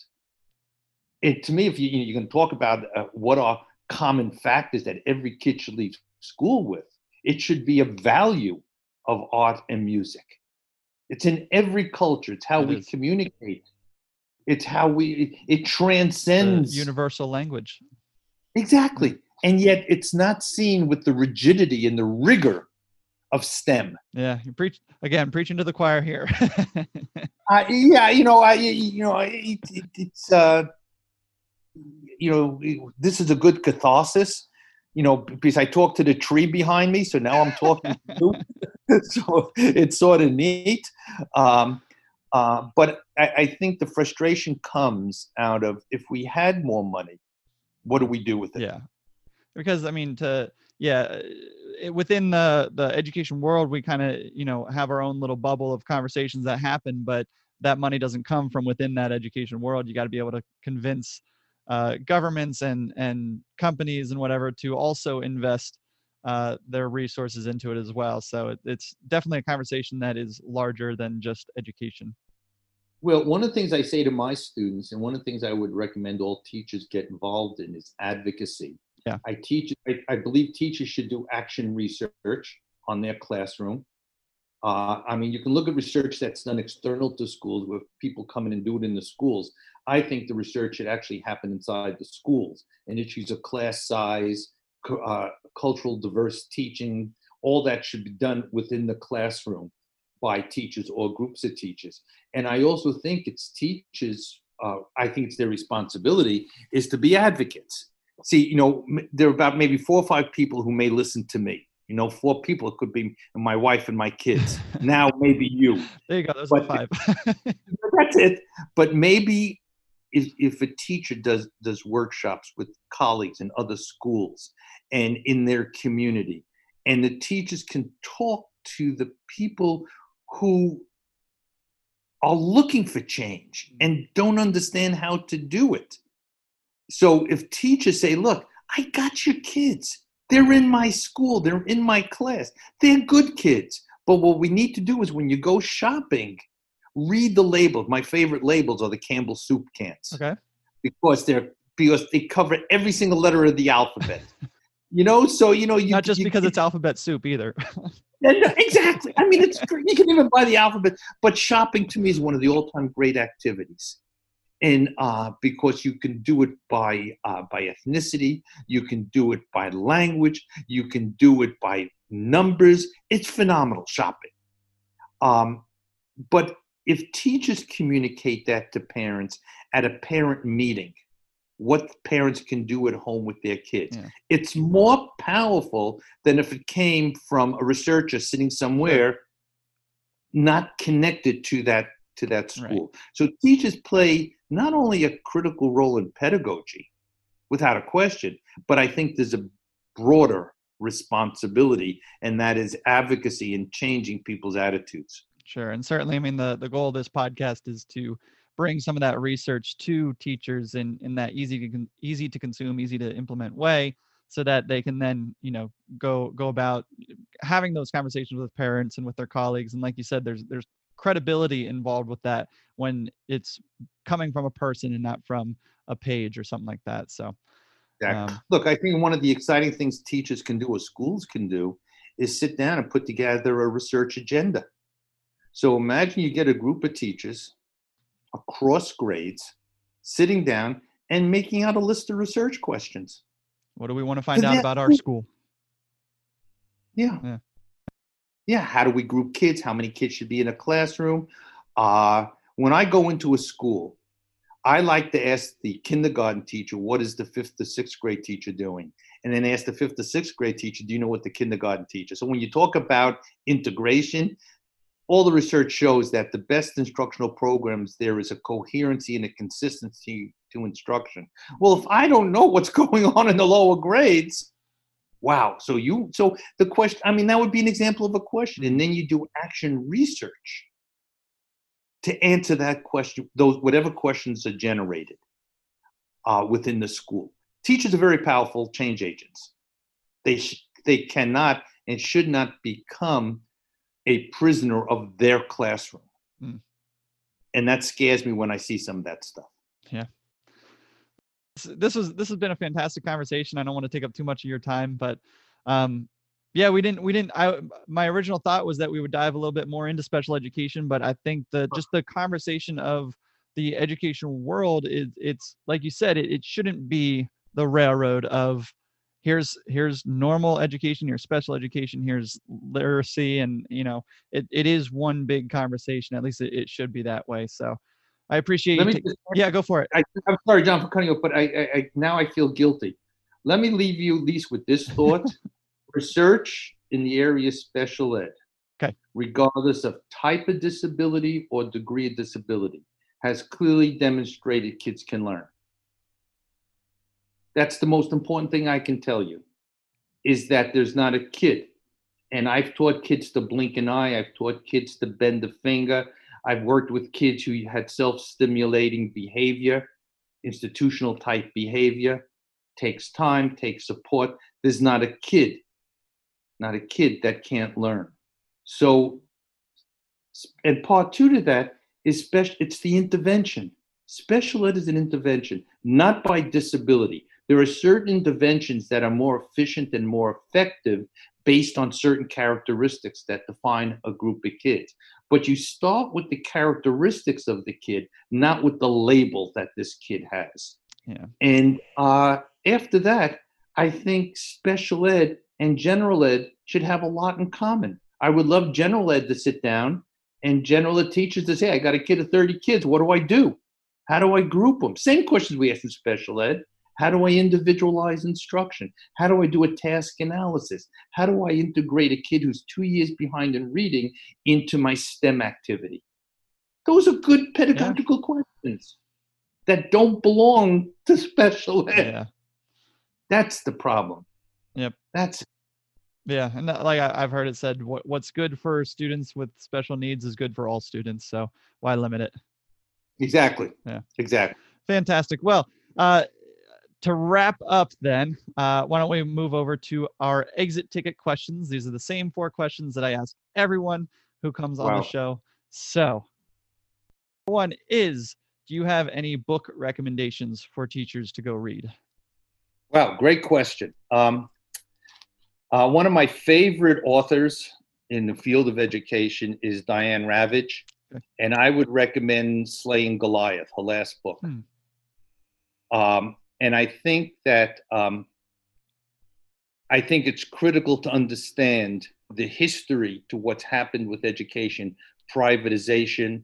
It, to me, if you you can talk about uh, what are common factors that every kid should leave school with. It should be a value of art and music. It's in every culture. It's how it we is. communicate. It's how we, it, it transcends the universal language. Exactly. And yet it's not seen with the rigidity and the rigor of STEM. Yeah, you preach again, preaching to the choir here. *laughs* uh, yeah, you know, I, you know, it, it, it's, uh, you know, this is a good catharsis you know, because I talked to the tree behind me, so now I'm talking to you. *laughs* so it's sort of neat. Um, uh, but I, I, think the frustration comes out of if we had more money, what do we do with it? Yeah, because I mean, to yeah, within the the education world, we kind of you know have our own little bubble of conversations that happen, but that money doesn't come from within that education world. You got to be able to convince uh, governments and and companies and whatever to also invest uh, their resources into it as well. So it, it's definitely a conversation that is larger than just education. Well, one of the things I say to my students, and one of the things I would recommend all teachers get involved in, is advocacy. Yeah. I teach. I, I believe teachers should do action research on their classroom. Uh, I mean, you can look at research that's done external to schools, where people come in and do it in the schools. I think the research should actually happen inside the schools and issues of class size, uh, cultural diverse teaching, all that should be done within the classroom by teachers or groups of teachers. And I also think it's teachers, uh, I think it's their responsibility is to be advocates. See, you know, there are about maybe four or five people who may listen to me. You know, four people, it could be my wife and my kids. *laughs* now, maybe you. There you go. Those but, five. *laughs* that's it. But maybe if, if a teacher does does workshops with colleagues in other schools and in their community and the teachers can talk to the people who are looking for change and don't understand how to do it so if teachers say look i got your kids they're in my school they're in my class they're good kids but what we need to do is when you go shopping read the labels. My favorite labels are the Campbell soup cans. Okay. Because they're because they cover every single letter of the alphabet. you know, so you know you not just you, because it's alphabet soup either. *laughs* exactly. I mean, it's you can even buy the alphabet, but shopping to me is one of the all-time great activities. And uh, because you can do it by uh, by ethnicity, you can do it by language, you can do it by numbers. It's phenomenal shopping. Um, but if teachers communicate that to parents at a parent meeting, what parents can do at home with their kids. Yeah. It's more powerful than if it came from a researcher sitting somewhere not connected to that to that school. Right. So teachers play not only a critical role in pedagogy, without a question, but I think there's a broader responsibility, and that is advocacy and changing people's attitudes. Sure. And certainly, I mean, the, the goal of this podcast is to bring some of that research to teachers in, in that easy to, easy to consume, easy to implement way so that they can then, you know, go, go about having those conversations with parents and with their colleagues. And like you said, there's, there's credibility involved with that when it's coming from a person and not from a page or something like that. So, um, look, I think one of the exciting things teachers can do or schools can do is sit down and put together a research agenda so imagine you get a group of teachers across grades sitting down and making out a list of research questions. What do we want to find out about our school? Yeah. yeah. Yeah. How do we group kids? How many kids should be in a classroom? Uh, when I go into a school, I like to ask the kindergarten teacher, what is the fifth to sixth grade teacher doing? And then ask the fifth to sixth grade teacher, do you know what the kindergarten teacher? So when you talk about integration, all the research shows that the best instructional programs there is a coherency and a consistency to instruction well if i don't know what's *laughs* going on in the lower grades wow so you so the question i mean that would be an example of a question and then you do action research to answer that question those whatever questions are generated uh, within the school teachers are very powerful change agents they sh- they cannot and should not become a prisoner of their classroom. Mm. And that scares me when I see some of that stuff. Yeah. This was this has been a fantastic conversation. I don't want to take up too much of your time, but um yeah, we didn't we didn't I my original thought was that we would dive a little bit more into special education, but I think the just the conversation of the education world is it's like you said, it, it shouldn't be the railroad of here's here's normal education here's special education here's literacy and you know it, it is one big conversation at least it, it should be that way so i appreciate Let you ta- yeah go for it I, am sorry john for cutting you off, but I, I, I now i feel guilty let me leave you at least with this thought *laughs* research in the area of special ed okay regardless of type of disability or degree of disability has clearly demonstrated kids can learn that's the most important thing I can tell you is that there's not a kid. And I've taught kids to blink an eye, I've taught kids to bend a finger. I've worked with kids who had self stimulating behavior, institutional type behavior, takes time, takes support. There's not a kid not a kid that can't learn. So, and part two to that is special. It's the intervention. Special ed is an intervention, not by disability. There are certain interventions that are more efficient and more effective based on certain characteristics that define a group of kids. But you start with the characteristics of the kid, not with the label that this kid has. Yeah. And uh, after that, I think special ed and general ed should have a lot in common. I would love general ed to sit down and general ed teachers to say, I got a kid of 30 kids. What do I do? How do I group them? Same questions we ask in special ed. How do I individualize instruction? How do I do a task analysis? How do I integrate a kid who's two years behind in reading into my STEM activity? Those are good pedagogical yeah. questions that don't belong to special ed. Yeah. That's the problem. Yep. That's yeah, and that, like I, have heard it said, what, what's good for students with special needs is good for all students. So why limit it? Exactly. Yeah. Exactly. Fantastic. Well, uh, to wrap up, then, uh, why don't we move over to our exit ticket questions? These are the same four questions that I ask everyone who comes on wow. the show. So, one is Do you have any book recommendations for teachers to go read? Wow, great question. Um, uh, one of my favorite authors in the field of education is Diane Ravitch, okay. and I would recommend Slaying Goliath, her last book. Hmm. Um, and I think that um, I think it's critical to understand the history to what's happened with education, privatization.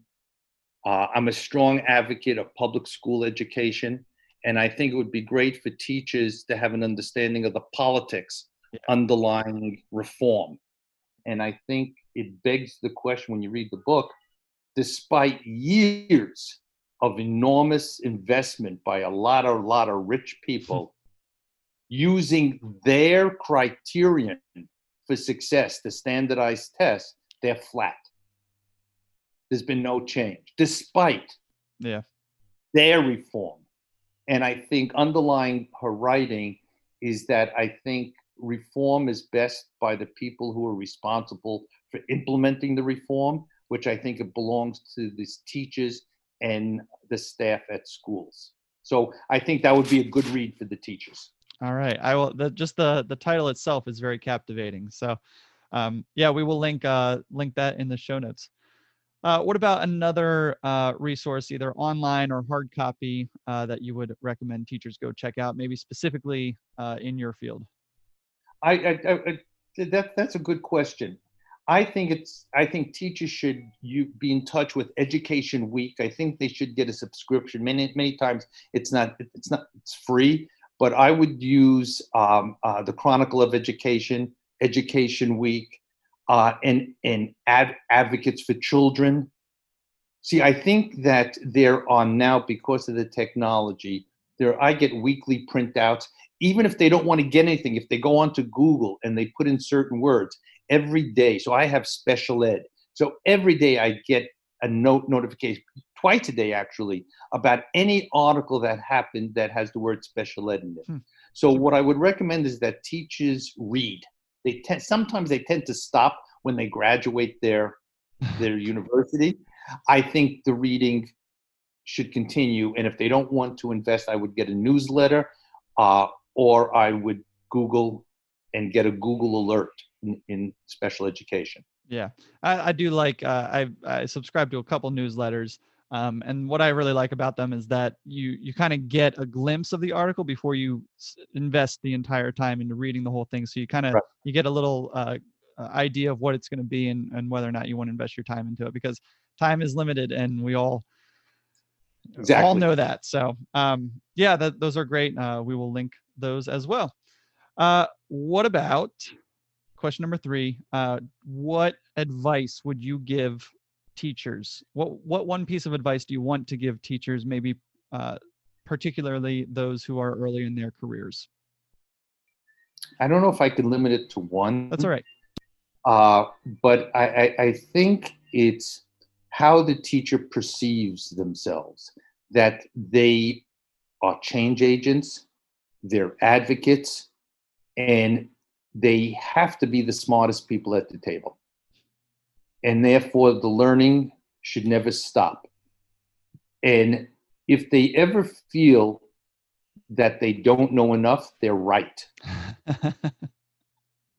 Uh, I'm a strong advocate of public school education, and I think it would be great for teachers to have an understanding of the politics yeah. underlying reform. And I think it begs the question when you read the book, despite years of enormous investment by a lot of lot of rich people *laughs* using their criterion for success, the standardized test, they're flat. There's been no change, despite yeah. their reform. And I think underlying her writing is that I think reform is best by the people who are responsible for implementing the reform, which I think it belongs to these teachers and the staff at schools. So I think that would be a good read for the teachers. All right, I will. The, just the the title itself is very captivating. So, um, yeah, we will link uh, link that in the show notes. Uh, what about another uh, resource, either online or hard copy, uh, that you would recommend teachers go check out, maybe specifically uh, in your field? I, I, I, that that's a good question. I think it's I think teachers should you be in touch with Education Week. I think they should get a subscription. Many many times it's not it's not it's free, but I would use um, uh, the Chronicle of Education, Education Week, uh, and and ad, advocates for children. See, I think that there are now because of the technology. There, I get weekly printouts, even if they don't want to get anything, if they go onto Google and they put in certain words every day. So I have special ed. So every day I get a note notification, twice a day actually, about any article that happened that has the word special ed in it. Hmm. So what I would recommend is that teachers read. They tend sometimes they tend to stop when they graduate their *laughs* their university. I think the reading should continue, and if they don't want to invest, I would get a newsletter. Uh, or I would Google and get a Google alert in, in special education. Yeah, I, I do like. Uh, I I subscribe to a couple newsletters, um, and what I really like about them is that you you kind of get a glimpse of the article before you invest the entire time into reading the whole thing. So you kind of right. you get a little uh, uh idea of what it's going to be and and whether or not you want to invest your time into it because time is limited and we all exactly. all know that. So um, yeah, that, those are great. Uh, we will link those as well. Uh, what about question number three? Uh, what advice would you give teachers? What what one piece of advice do you want to give teachers, maybe uh, particularly those who are early in their careers? I don't know if I can limit it to one. That's all right. Uh, but I, I, I think it's how the teacher perceives themselves that they are change agents they're advocates, and they have to be the smartest people at the table. And therefore, the learning should never stop. And if they ever feel that they don't know enough, they're right. *laughs*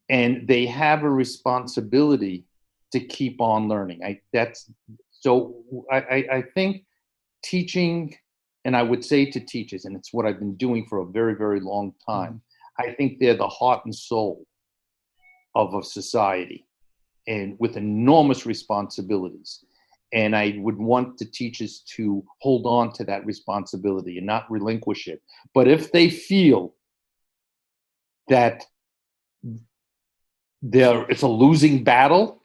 and they have a responsibility to keep on learning. I that's so I, I think teaching, and I would say to teachers, and it's what I've been doing for a very, very long time. Mm-hmm. I think they're the heart and soul of a society and with enormous responsibilities. And I would want the teachers to hold on to that responsibility and not relinquish it. But if they feel that there it's a losing battle,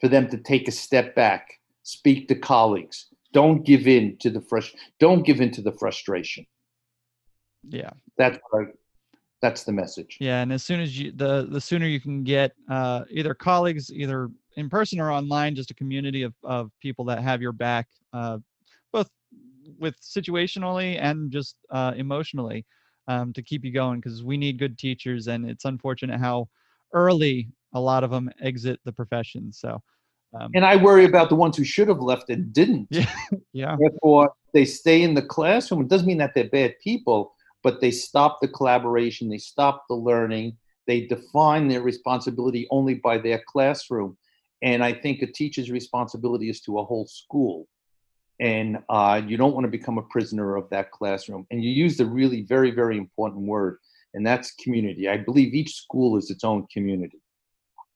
for them to take a step back, speak to colleagues, don't give in to the frust- don't give in to the frustration. Yeah, that's what I, that's the message. Yeah, and as soon as you the the sooner you can get uh, either colleagues, either in person or online, just a community of of people that have your back, uh, both with situationally and just uh, emotionally, um, to keep you going. Because we need good teachers, and it's unfortunate how early a lot of them exit the profession. So. Um, and I worry about the ones who should have left and didn't. Yeah. *laughs* yeah. Therefore, they stay in the classroom. It doesn't mean that they're bad people, but they stop the collaboration, they stop the learning, they define their responsibility only by their classroom. And I think a teacher's responsibility is to a whole school. And uh, you don't want to become a prisoner of that classroom. And you use the really very, very important word, and that's community. I believe each school is its own community.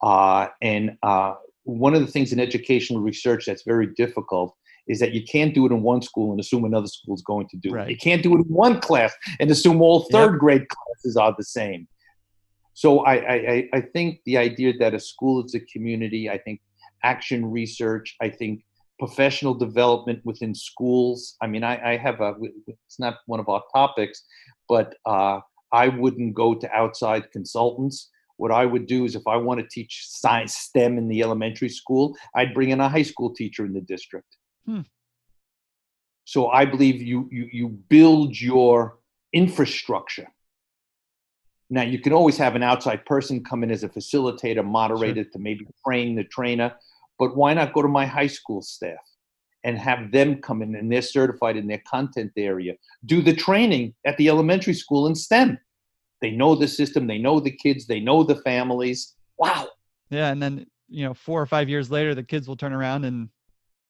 Uh, and uh, one of the things in educational research that's very difficult is that you can't do it in one school and assume another school is going to do right. it. You can't do it in one class and assume all third yep. grade classes are the same. So I, I, I think the idea that a school is a community, I think action research, I think professional development within schools. I mean, I, I have a, it's not one of our topics, but uh, I wouldn't go to outside consultants. What I would do is if I want to teach science STEM in the elementary school, I'd bring in a high school teacher in the district. Hmm. So I believe you, you you build your infrastructure. Now you can always have an outside person come in as a facilitator, moderator sure. to maybe train the trainer, but why not go to my high school staff and have them come in and they're certified in their content area, do the training at the elementary school in STEM. They know the system, they know the kids, they know the families. Wow. Yeah, and then you know, four or five years later, the kids will turn around and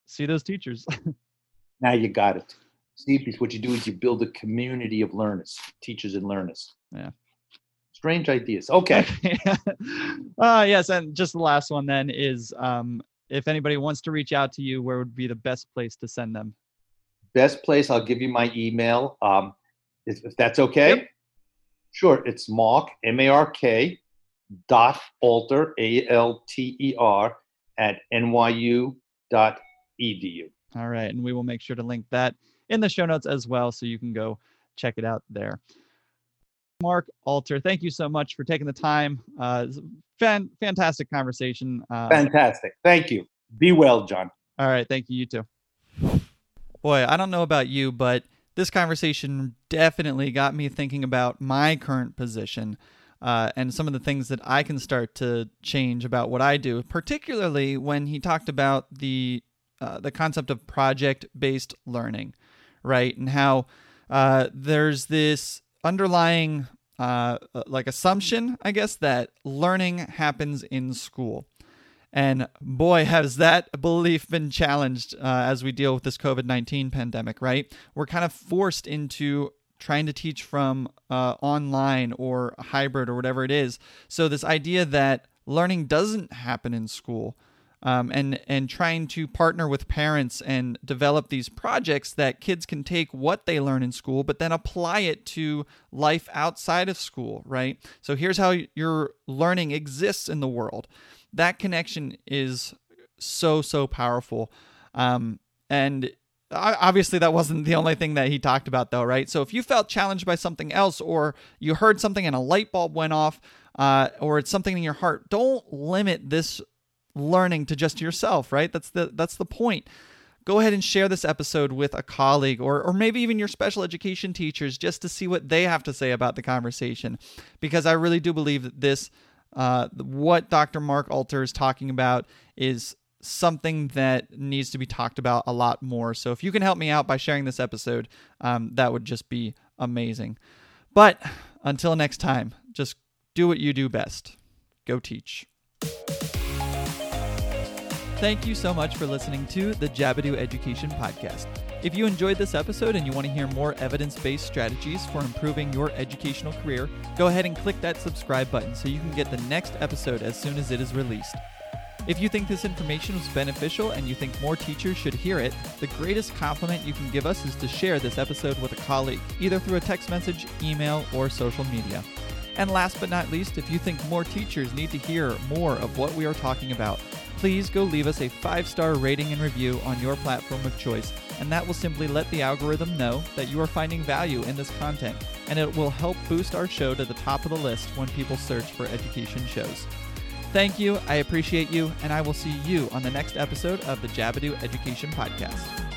see those teachers. *laughs* now you got it. See, what you do is you build a community of learners, teachers and learners. Yeah. Strange ideas. Okay. *laughs* uh, yes, and just the last one then is um, if anybody wants to reach out to you, where would be the best place to send them? Best place, I'll give you my email. Um, if, if that's okay. Yep. Sure, it's Mark M A R K dot Alter A L T E R at nyu dot edu. All right, and we will make sure to link that in the show notes as well, so you can go check it out there. Mark Alter, thank you so much for taking the time. Uh, fan, fantastic conversation. Uh, fantastic. Thank you. Be well, John. All right. Thank you. You too. Boy, I don't know about you, but this conversation definitely got me thinking about my current position uh, and some of the things that I can start to change about what I do, particularly when he talked about the uh, the concept of project based learning, right? And how uh, there's this underlying uh, like assumption, I guess, that learning happens in school. And boy, has that belief been challenged uh, as we deal with this COVID 19 pandemic, right? We're kind of forced into trying to teach from uh, online or hybrid or whatever it is. So, this idea that learning doesn't happen in school. Um, and and trying to partner with parents and develop these projects that kids can take what they learn in school, but then apply it to life outside of school, right? So here's how your learning exists in the world. That connection is so so powerful. Um, and obviously that wasn't the only thing that he talked about though right? So if you felt challenged by something else or you heard something and a light bulb went off uh, or it's something in your heart don't limit this learning to just yourself right that's the that's the point go ahead and share this episode with a colleague or, or maybe even your special education teachers just to see what they have to say about the conversation because i really do believe that this Uh, what Dr. Mark Alter is talking about is something that needs to be talked about a lot more. So if you can help me out by sharing this episode, um, that would just be amazing. But until next time, just do what you do best go teach. Thank you so much for listening to the Jabbedu Education Podcast. If you enjoyed this episode and you want to hear more evidence based strategies for improving your educational career, go ahead and click that subscribe button so you can get the next episode as soon as it is released. If you think this information was beneficial and you think more teachers should hear it, the greatest compliment you can give us is to share this episode with a colleague, either through a text message, email, or social media. And last but not least, if you think more teachers need to hear more of what we are talking about, please go leave us a five star rating and review on your platform of choice, and that will simply let the algorithm know that you are finding value in this content, and it will help boost our show to the top of the list when people search for education shows. Thank you, I appreciate you, and I will see you on the next episode of the Jabbedu Education Podcast.